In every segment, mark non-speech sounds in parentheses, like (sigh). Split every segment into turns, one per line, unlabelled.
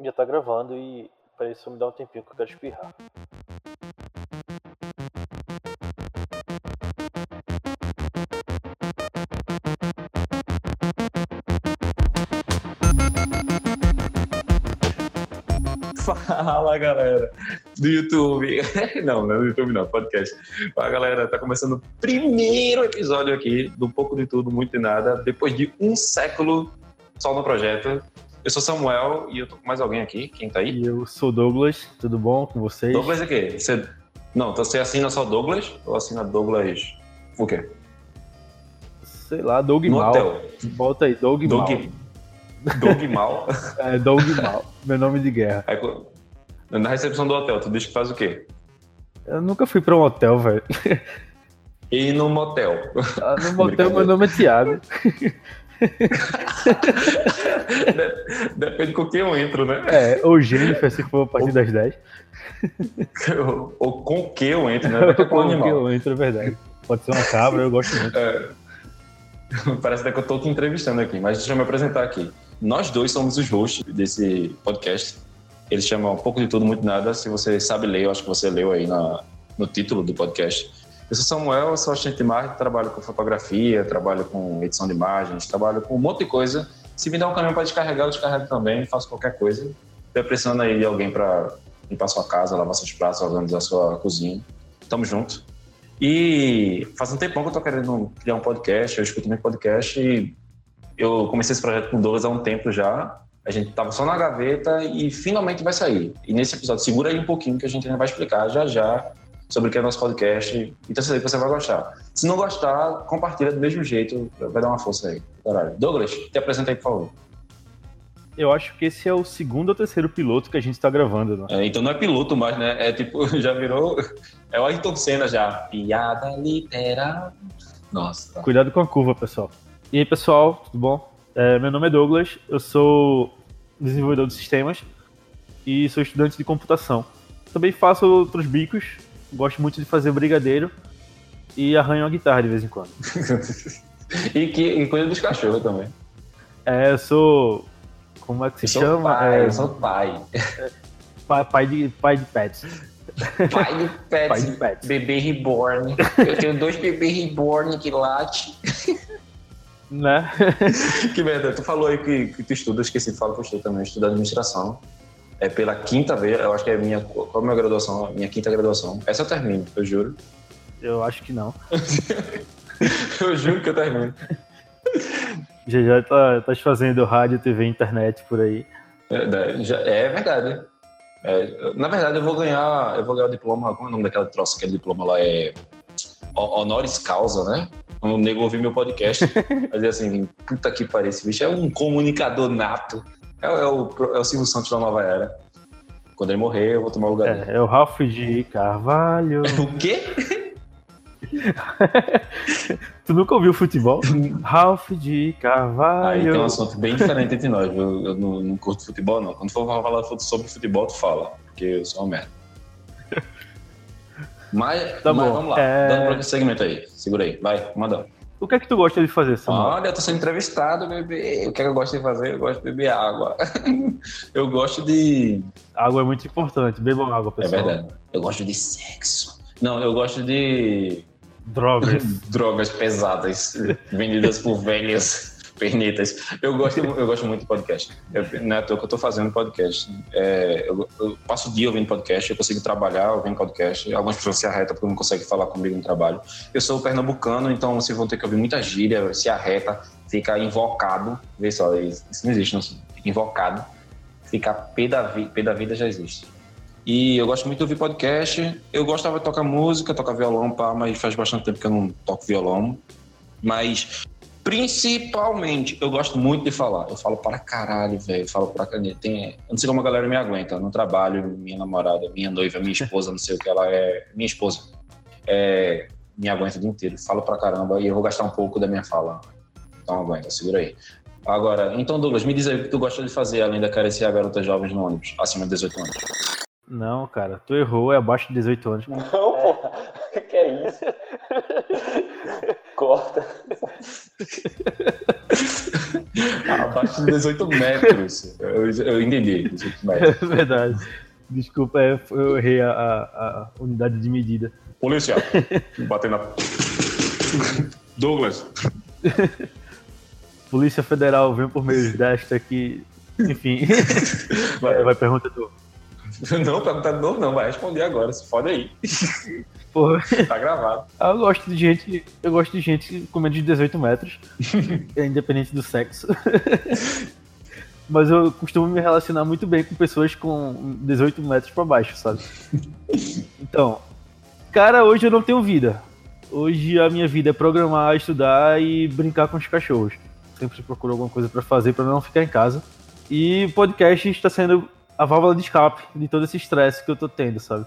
Já tá gravando e para isso me dá um tempinho que eu quero espirrar. (laughs)
Fala galera do YouTube. (laughs) Não, não é do YouTube, não, podcast. Fala galera, tá começando o primeiro episódio aqui do Pouco de Tudo, Muito de Nada, depois de um século só no projeto. Eu sou Samuel e eu tô com mais alguém aqui. Quem tá aí?
E eu sou Douglas, tudo bom com vocês?
Douglas é quê? Você... Não, então você assina só Douglas ou assina Douglas o quê?
Sei lá, Doug
No
Mal.
hotel.
Bota aí, Doug,
Doug,
Mal.
Doug Mal. (laughs)
É, Doug Mal, meu nome de guerra.
Aí, na recepção do hotel, tu diz que faz o quê?
Eu nunca fui pra um hotel, velho.
E no motel.
Ah, No (laughs) motel, meu nome é Thiago. (laughs)
Depende com quem eu entro, né?
É, ou Jennifer, se for a partir das 10.
Ou, (laughs) ou com que eu entro, né? Depende com o
que
animal.
eu entro, é verdade. Pode ser uma cabra, eu gosto muito.
É. (laughs) Parece até que eu tô te entrevistando aqui, mas deixa eu me apresentar aqui. Nós dois somos os hosts desse podcast. Ele chama Um Pouco de Tudo, Muito Nada. Se você sabe ler, eu acho que você leu aí na, no título do podcast. Eu sou Samuel, sou assistente de marketing, trabalho com fotografia, trabalho com edição de imagens, trabalho com um monte de coisa. Se me der um caminhão para descarregar, eu descarrego também, faço qualquer coisa. Estou precisando aí de alguém para limpar sua casa, lavar seus pratos, organizar sua cozinha. Tamo junto. E faz um tempão que eu tô querendo criar um podcast, eu escuto muito podcast e eu comecei esse projeto com Douglas há um tempo já. A gente tava só na gaveta e finalmente vai sair. E nesse episódio, segura aí um pouquinho que a gente ainda vai explicar já já sobre o que é nosso podcast. Então, sei que você vai gostar. Se não gostar, compartilha do mesmo jeito, vai dar uma força aí. Douglas, te apresenta aí, por favor.
Eu acho que esse é o segundo ou terceiro piloto que a gente tá gravando, né?
É, então não é piloto mais, né? É tipo, (laughs) já virou. É o Ayrton Senna já. Piada literal. Nossa.
Cuidado com a curva, pessoal. E aí, pessoal, tudo bom? É, meu nome é Douglas, eu sou desenvolvedor de sistemas e sou estudante de computação. Também faço outros bicos, gosto muito de fazer brigadeiro e arranho a guitarra de vez em quando. (laughs)
e que cuida dos cachorros também.
É, eu sou. Como é que se
Eu sou
chama?
pai,
É,
eu sou pai.
pai, pai de, pai de pets.
Pai de (laughs) pets.
Pai de pets.
Bebê reborn. Eu tenho dois bebês reborn que late.
Né? (laughs)
que merda, tu falou aí que, que tu estuda, esqueci de falar que eu estudo também, eu estudo administração. É pela quinta vez, eu acho que é a minha. Qual é a minha graduação? Minha quinta graduação. Essa eu termino, eu juro.
Eu acho que não. (laughs)
Eu juro que eu termino. (laughs)
Já já tá, tá fazendo rádio, TV, internet por aí.
É, já- é verdade. É, na verdade, eu vou ganhar. Eu vou ganhar o diploma. Como é o nome daquela troça? Aquele diploma lá é. ho- Honoris causa, né? O nego ouvir meu podcast. (laughs) Vai dizer assim: puta que pariu, esse bicho é um comunicador nato. É, é o, é o Silvio Santos da nova era. Quando ele morrer, eu vou tomar o lugar dele.
É, é o Ralph de Carvalho. (laughs)
O quê? (laughs)
tu nunca ouviu futebol? (laughs) Ralph de
Aí
Carvalho.
tem um assunto bem diferente entre nós. viu? Eu, não, não curto futebol, não. Quando for falar sobre futebol, tu fala. Porque eu sou uma merda. Mas,
Tá
mas
bom.
vamos lá.
É-
Dando pra segmento aí. Segura aí. Vai, manda.
O que é que tu gosta de fazer, Samuel?
Olha, eu tô sendo entrevistado, bebê. O que, é que eu gosto de fazer? Eu gosto de beber água. (laughs) eu gosto de.
Água é muito importante. Bebam água,
É
pessoal.
verdade. Eu gosto de sexo. Não, eu gosto de
Drogas. (laughs)
drogas pesadas vendidas por velhas pernitas. Eu gosto, eu gosto muito de podcast. Eu, não é à toa que eu tô fazendo podcast. É, eu, eu passo o dia ouvindo podcast, eu consigo trabalhar ouvindo podcast. Algumas pessoas se arretam porque não conseguem falar comigo no trabalho. Eu sou pernambucano, então vocês vão ter que ouvir muita gíria, se arreta, fica invocado. Vê só, isso não existe, não. Invocado. Ficar pé da, pé da vida já existe. E eu gosto muito de ouvir podcast. Eu gostava de tocar música, tocar violão, pá, mas faz bastante tempo que eu não toco violão. Mas, principalmente, eu gosto muito de falar. Eu falo para caralho, velho. Eu falo para caralho. Tem... Eu não sei como a galera me aguenta. No trabalho, minha namorada, minha noiva, minha esposa, não sei o que ela é. Minha esposa. É... Me aguenta o dia inteiro. Falo pra caramba e eu vou gastar um pouco da minha fala. Então aguenta, segura aí. Agora, então, Douglas, me diz aí o que tu gosta de fazer além da carecer garotas jovens no ônibus, acima de 18 anos.
Não, cara, tu errou, é abaixo de 18 anos.
Não, pô. (laughs) que é isso? (laughs) Corta. (laughs)
Abaixo de 18 metros. Eu, eu entendi, 18 metros. (laughs)
É verdade. Desculpa, é, eu errei a, a, a unidade de medida.
Polícia, (laughs) batendo na. Douglas.
Polícia Federal, vem por meio desta aqui. Enfim. Vai, vai pergunta do. (laughs)
Não, perguntar de novo não, vai responder agora, se fode aí. (laughs)
Porra.
Tá gravado.
Eu gosto de gente. Eu gosto de gente com menos de 18 metros. (laughs) é independente do sexo. Mas eu costumo me relacionar muito bem com pessoas com 18 metros pra baixo, sabe? Então, cara, hoje eu não tenho vida. Hoje a minha vida é programar, estudar e brincar com os cachorros. Sempre procuro alguma coisa pra fazer pra não ficar em casa. E o podcast está sendo a válvula de escape de todo esse estresse que eu tô tendo, sabe?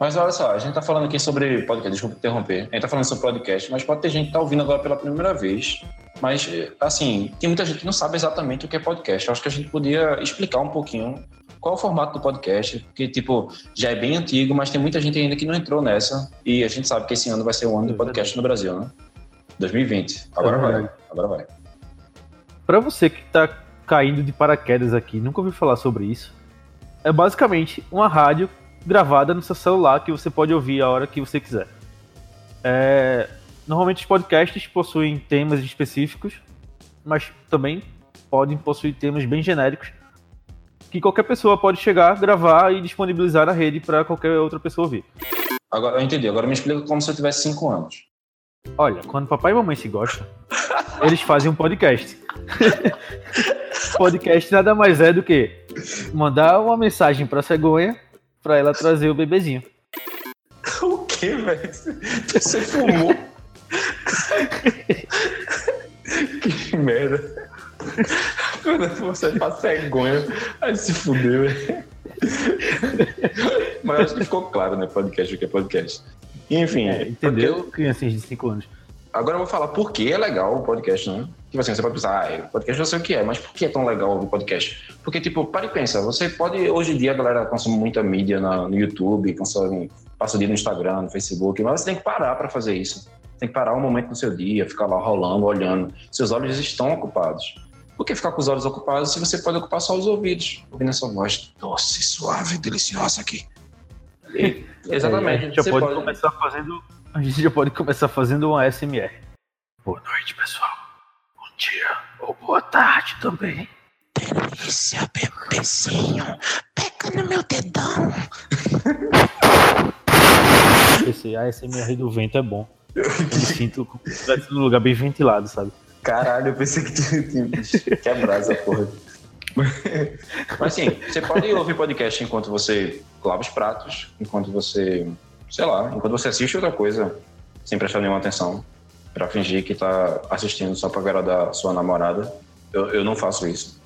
Mas olha só, a gente tá falando aqui sobre podcast, desculpa interromper. A gente tá falando sobre podcast, mas pode ter gente que tá ouvindo agora pela primeira vez. Mas, assim, tem muita gente que não sabe exatamente o que é podcast. Eu acho que a gente podia explicar um pouquinho qual é o formato do podcast, porque, tipo, já é bem antigo, mas tem muita gente ainda que não entrou nessa. E a gente sabe que esse ano vai ser o ano do podcast no Brasil, né? 2020. Agora
É
vai. Agora vai.
Pra você que tá caindo de paraquedas aqui, nunca ouviu falar sobre isso. É basicamente uma rádio gravada no seu celular que você pode ouvir a hora que você quiser. É, Normalmente os podcasts possuem temas específicos, mas também podem possuir temas bem genéricos que qualquer pessoa pode chegar, gravar e disponibilizar na rede para qualquer outra pessoa ouvir.
Agora, eu entendi. Agora me explica como se eu tivesse 5 anos.
Olha, quando papai e mamãe se gostam, eles fazem um podcast. (laughs) podcast nada mais é do que mandar uma mensagem pra cegonha pra ela trazer o bebezinho. (laughs)
O que, velho? Você fumou? que merda. Quando você faz cegonha, aí se fudeu, velho. Mas acho que ficou claro, né? Podcast o que é podcast. Enfim,
É, entendeu? Criancinhas de 5 anos.
Agora eu vou falar por que é legal o podcast, né? Tipo assim, você pode pensar, ah, podcast eu sei o que é, mas por que é tão legal ouvir podcast? Porque, tipo, para e pensa, você pode, hoje em dia a galera consome muita mídia na- no YouTube, consome, passa o dia no Instagram, no Facebook, mas você tem que parar para fazer isso. Tem que parar um momento no seu dia, ficar lá rolando, olhando. Seus olhos estão ocupados. Por que ficar com os olhos ocupados se você pode ocupar só os ouvidos, ouvindo essa voz doce, suave, deliciosa aqui? E-
É, (laughs)
exatamente.
a gente já pode,
pode-
começar fazendo. A gente já pode começar fazendo um ASMR. Boa noite, pessoal. Bom dia. Ou boa tarde também.
Delícia, bebezinho. Pega no meu dedão.
Esse ASMR do vento é bom. Eu me sinto num lugar bem ventilado, sabe?
Caralho, eu pensei que tinha tinha quebrado essa porra. Mas assim, você pode ouvir podcast enquanto você lava os pratos, enquanto você, sei lá, enquanto você assiste outra coisa, sem prestar nenhuma atenção, pra fingir que tá assistindo só pra agradar a sua namorada. Eu, eu não faço isso.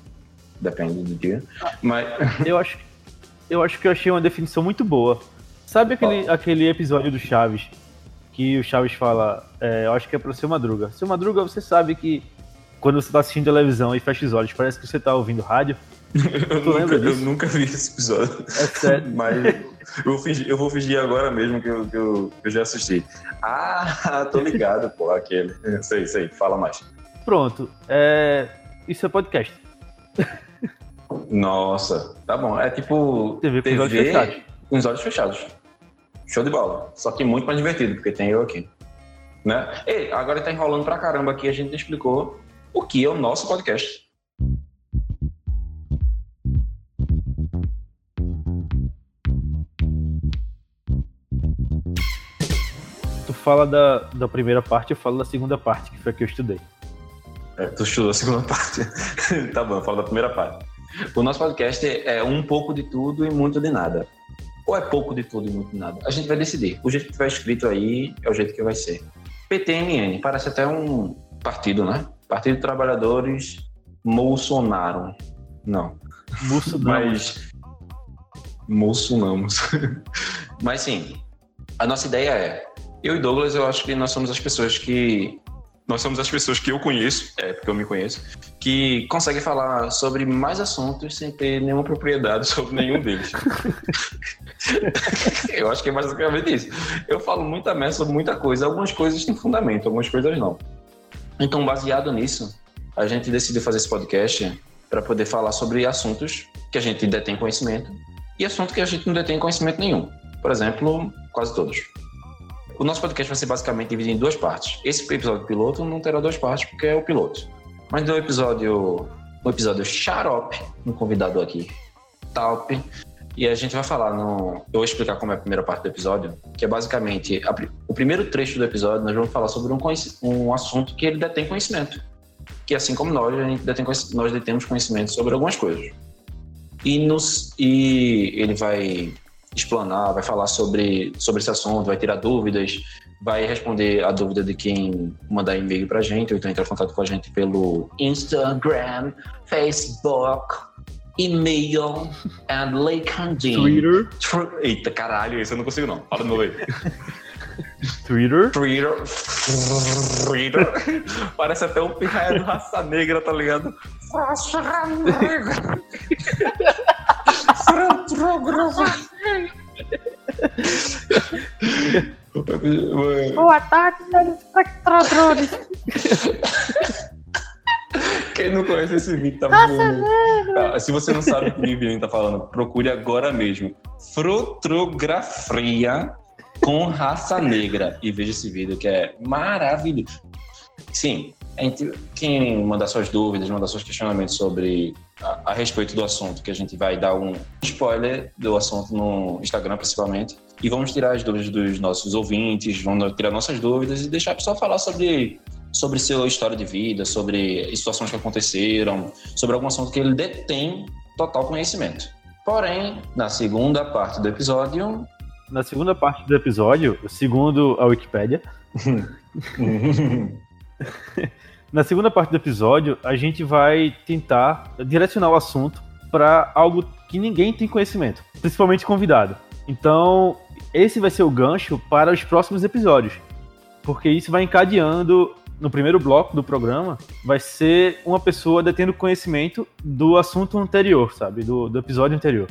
Depende do dia. Mas.
Eu acho, eu acho que eu achei uma definição muito boa. Sabe aquele, aquele episódio do Chaves? Que o Chaves fala, é, eu acho que é pro seu Madruga. Seu Madruga, você sabe que quando você tá assistindo televisão e fecha os olhos, parece que você tá ouvindo rádio.
Eu nunca, eu nunca vi esse episódio.
É sério. (laughs)
Mas eu vou fingir, eu vou fingir agora mesmo que eu, que eu, que eu já assisti. Ah, tô ligado, pô, aquele. Sei, sei, fala mais.
Pronto. É, isso é podcast.
Nossa, tá bom. É tipo
TV com os olhos fechados.
com os olhos fechados. Show de bola. Só que muito mais divertido, porque tem eu aqui. Né? Ei, agora tá enrolando pra caramba aqui, a gente explicou o que é o nosso podcast.
Fala da, da primeira parte, eu falo da segunda parte, que foi a que eu estudei.
É, tu estudou a segunda (laughs) parte. tá bom, eu falo da primeira parte. O nosso podcast é um pouco de tudo e muito de nada. Ou é pouco de tudo e muito de nada? A gente vai decidir. O jeito que tiver escrito aí é o jeito que vai ser. PTMN, parece até um partido, né? Partido de Trabalhadores Bolsonaro. Não.
Não,
Mas. Bolsonamos. (laughs) Mas sim, a nossa ideia é. Eu e Douglas, eu acho que nós somos as pessoas que. Nós somos as pessoas que eu conheço, é porque eu me conheço, que conseguem falar sobre mais assuntos sem ter nenhuma propriedade (laughs) sobre nenhum deles. (laughs) eu acho que é basicamente isso. Eu falo muita merda sobre muita coisa. Algumas coisas têm fundamento, algumas coisas não. Então, baseado nisso, a gente decidiu fazer esse podcast para poder falar sobre assuntos que a gente detém conhecimento e assuntos que a gente não detém conhecimento nenhum. Por exemplo, quase todos. O nosso podcast vai ser basicamente dividido em duas partes. Esse episódio piloto não terá duas partes porque é o piloto. Mas no episódio, no episódio xarope, um convidado aqui, top, e a gente vai falar no. Eu vou explicar como é a primeira parte do episódio, que é basicamente a, o primeiro trecho do episódio. Nós vamos falar sobre um, um assunto que ele detém conhecimento, que assim como nós, a gente detém, nós detemos conhecimento sobre algumas coisas. E, nos, e ele vai explanar, vai falar sobre, sobre esse assunto, vai tirar dúvidas, vai responder a dúvida de quem mandar e-mail pra gente, ou então entrar em contato com a gente pelo Instagram, Facebook, e-mail and LinkedIn.
Twitter.
Eita, caralho, isso eu não consigo não. Fala de novo aí. (laughs)
Twitter.
Twitter. Twitter. Parece até um pirraia do raça negra, tá ligado? Raça negra. (laughs)
Boa tarde, senhores espectadores.
Quem não conhece esse vídeo tá muito.
velho.
Ah, Se você não sabe o que o Viviane tá falando, procure agora mesmo. Frotografia com raça negra. E veja esse vídeo que é maravilhoso. Sim, a gente- quem mandar suas dúvidas, mandar seus questionamentos sobre a, a respeito do assunto, que a gente vai dar um spoiler do assunto no Instagram principalmente. E vamos tirar as dúvidas dos nossos ouvintes, vamos tirar nossas dúvidas e deixar a pessoa falar sobre sobre sua história de vida, sobre situações que aconteceram, sobre algum assunto que ele detém total conhecimento. Porém, na segunda parte do episódio,
Na segunda parte do episódio, segundo a Wikipédia, (laughs) (laughs) na segunda parte do episódio, a gente vai tentar direcionar o assunto para algo que ninguém tem conhecimento, principalmente convidado. Então, esse vai ser o gancho para os próximos episódios, porque isso vai encadeando no primeiro bloco do programa, vai ser uma pessoa detendo conhecimento do assunto anterior, sabe, do, do episódio anterior.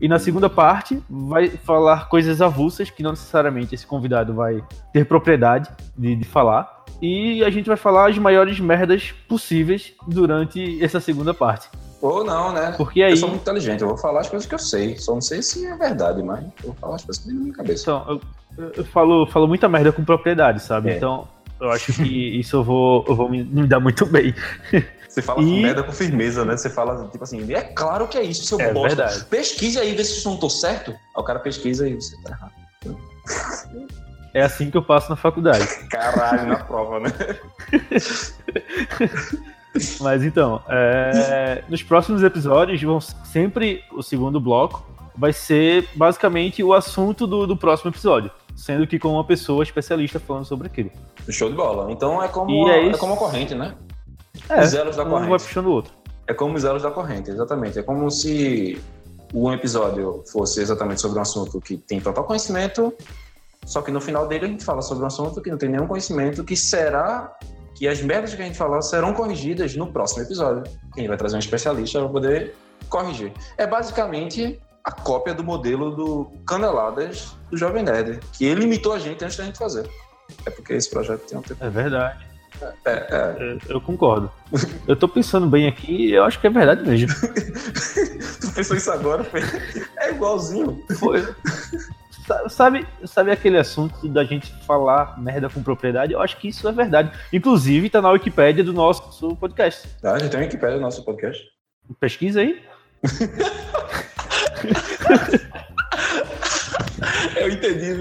E na segunda parte, vai falar coisas avulsas que não necessariamente esse convidado vai ter propriedade de, de falar. E a gente vai falar as maiores merdas possíveis durante essa segunda parte.
ou não, né?
Porque aí.
Eu sou muito inteligente, eu vou falar as coisas que eu sei. Só não sei se é verdade, mas eu vou falar as coisas que tem na minha cabeça.
Então, eu, eu falo, falo muita merda com propriedade, sabe?
É.
Então, eu acho que (laughs) isso eu vou, eu vou me, me dar muito bem. (laughs)
Você fala
E-
merda com firmeza, né? Você fala, tipo assim, é claro que é isso, seu
É
bosta.
verdade.
Pesquise aí, vê se eu não tô certo. Aí o cara pesquisa e você tá errado. (laughs)
É assim que eu passo na faculdade.
Caralho, na prova, né? (laughs)
Mas então, é, nos próximos episódios, vão sempre o segundo bloco vai ser basicamente o assunto do, do próximo episódio, sendo que com uma pessoa especialista falando sobre aquilo.
Show de bola. Então é como, a,
é
é como a corrente, né?
É,
Os elos da
um vai
corrente.
puxando o outro.
É como os elos da corrente, exatamente. É como se um episódio fosse exatamente sobre um assunto que tem total conhecimento, só que no final dele a gente fala sobre um assunto que não tem nenhum conhecimento, que será que as merdas que a gente falar serão corrigidas no próximo episódio. Quem vai trazer um especialista para poder corrigir. É basicamente a cópia do modelo do Caneladas do Jovem Nerd, que ele imitou a gente antes da gente fazer. É porque esse projeto tem um tempo.
É verdade.
É, é.
Eu, eu concordo. Eu tô pensando bem aqui e eu acho que é verdade mesmo. (laughs)
Tu pensou isso agora? Foi... É igualzinho.
Foi. Sa- Sabe, sabe aquele assunto da gente falar merda com propriedade? Eu acho que isso é verdade. Inclusive, tá na Wikipédia do nosso podcast.
Ah, a gente tem uma Wikipédia no nosso podcast.
Pesquisa aí. (laughs)
Eu entendi.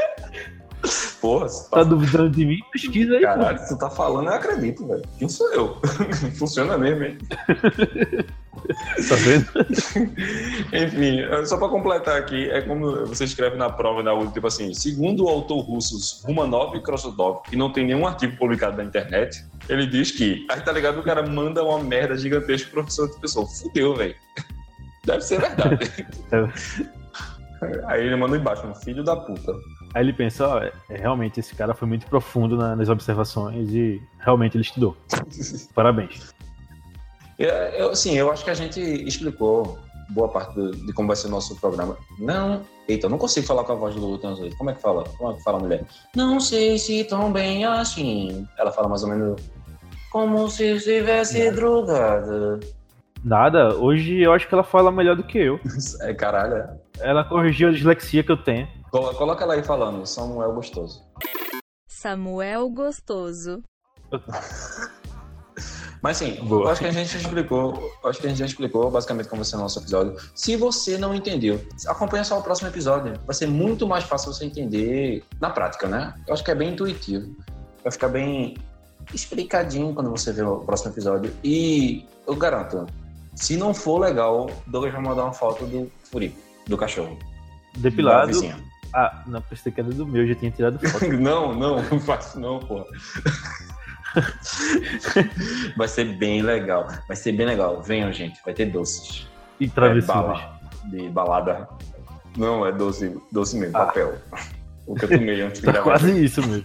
(laughs) Porra,
Tá
tá...
duvidando de mim? Pesquisa aí. pô.
caralho, se tu tá falando, eu acredito, velho. Quem sou eu? (laughs) Funciona mesmo, hein? (laughs)
Tá vendo? (laughs)
Enfim, só pra completar aqui, é como você escreve na prova da USP, tipo assim, segundo o autor russo Romanov e Krasnodov, que não tem nenhum artigo publicado na internet, ele diz que, aí tá ligado, o cara manda uma merda gigantesca pro professor de pessoa. Fudeu, velho. Deve ser verdade. Aí ele manda embaixo, um filho da puta.
Aí ele pensa, ó, é, realmente esse cara foi muito profundo na- nas observações e realmente ele estudou. (laughs) Parabéns.
Eu, eu, sim, eu acho que a gente explicou boa parte do, de como vai ser o nosso programa. Não. Eita, eu não consigo falar com a voz do Lulu Translate. Como é que fala? Como é que fala a mulher? Não sei se tão bem assim. Ela fala mais ou menos. Como se estivesse drogada.
Nada, hoje eu acho que ela fala melhor do que eu. (laughs)
É caralho. é.
Ela corrigiu a dislexia que eu tenho.
Colo- Coloca ela aí falando, Samuel Gostoso.
Samuel Gostoso. (laughs)
Mas sim, acho que a gente explicou, eu acho que a gente já explicou basicamente como vai ser o nosso episódio. Se você não entendeu, acompanha só o próximo episódio. Vai ser muito mais fácil você entender na prática, né? Eu acho que é bem intuitivo. Vai ficar bem explicadinho quando você ver o próximo episódio. E eu garanto, se não for legal, Douglas vai mandar uma foto do Furico, do cachorro.
Depilado. Ah, não, pensei que era do meu, já tinha tirado foto. (laughs)
Não, não, não faço não, porra. (laughs) Vai ser bem legal. Vai ser bem legal. Venham, gente. Vai ter doces.
E
É
travessuras.
bala de balada. Não, é doce, doce mesmo,
Ah.
papel. O que eu tomei antes de
Tá
gravar.
quase isso mesmo.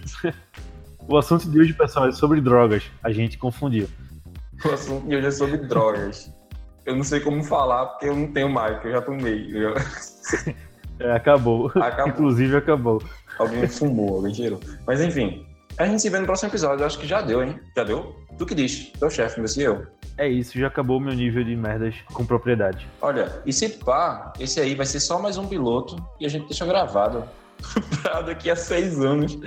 O assunto de hoje, pessoal, é sobre drogas. A gente confundiu.
O assunto de hoje é sobre drogas. Eu não sei como falar porque eu não tenho mais, que eu já tomei. Eu já- (laughs)
É, acabou.
Acabou. (laughs)
Inclusive, acabou.
Alguém fumou, alguém tirou. Mas enfim, a gente se vê no próximo episódio. Acho que já deu, hein? Já deu? Tu que diz? Teu chefe, meu eu.
É isso, já acabou o meu nível de merdas com propriedade.
Olha, e se pá, esse aí vai ser só mais um piloto e a gente deixa gravado (laughs) pra daqui a seis anos.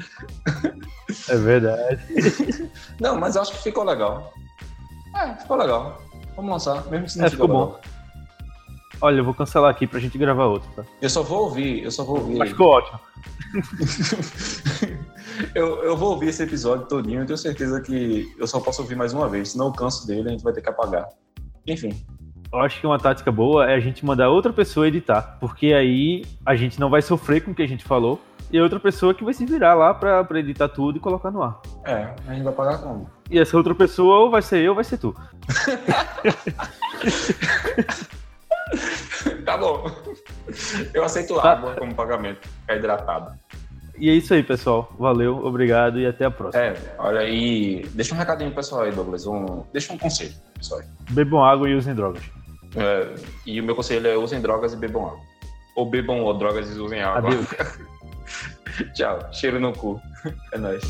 É verdade. (laughs)
Não, mas acho que ficou legal. É, ficou legal. Vamos lançar, mesmo se não
É, ficou bom.
legal.
Olha, eu vou cancelar aqui pra gente gravar outro, tá?
Eu só vou ouvir, eu só vou ouvir.
Mas ficou ótimo. (laughs)
eu, eu vou ouvir esse episódio todinho, eu tenho certeza que eu só posso ouvir mais uma vez. Senão eu canso dele, a gente vai ter que apagar. Enfim.
Eu acho que uma tática boa é a gente mandar outra pessoa editar, porque aí a gente não vai sofrer com o que a gente falou, e a outra pessoa que vai se virar lá pra, pra editar tudo e colocar no ar.
É, a gente vai pagar como?
E essa outra pessoa ou vai ser eu ou vai ser tu. (laughs) (laughs)
Tá bom. Eu aceito
Tá.
água como pagamento. Ficar hidratado.
E é isso aí, pessoal. Valeu, obrigado e até a próxima.
É, olha aí. Deixa um recadinho pro pessoal aí, Douglas. Um, deixa um conselho, pessoal.
Bebam água e usem drogas.
É, e o meu conselho é usem drogas e bebam água. Ou bebam ou drogas e usem água.
Adeus. (laughs)
Tchau. Cheiro no cu. É nóis.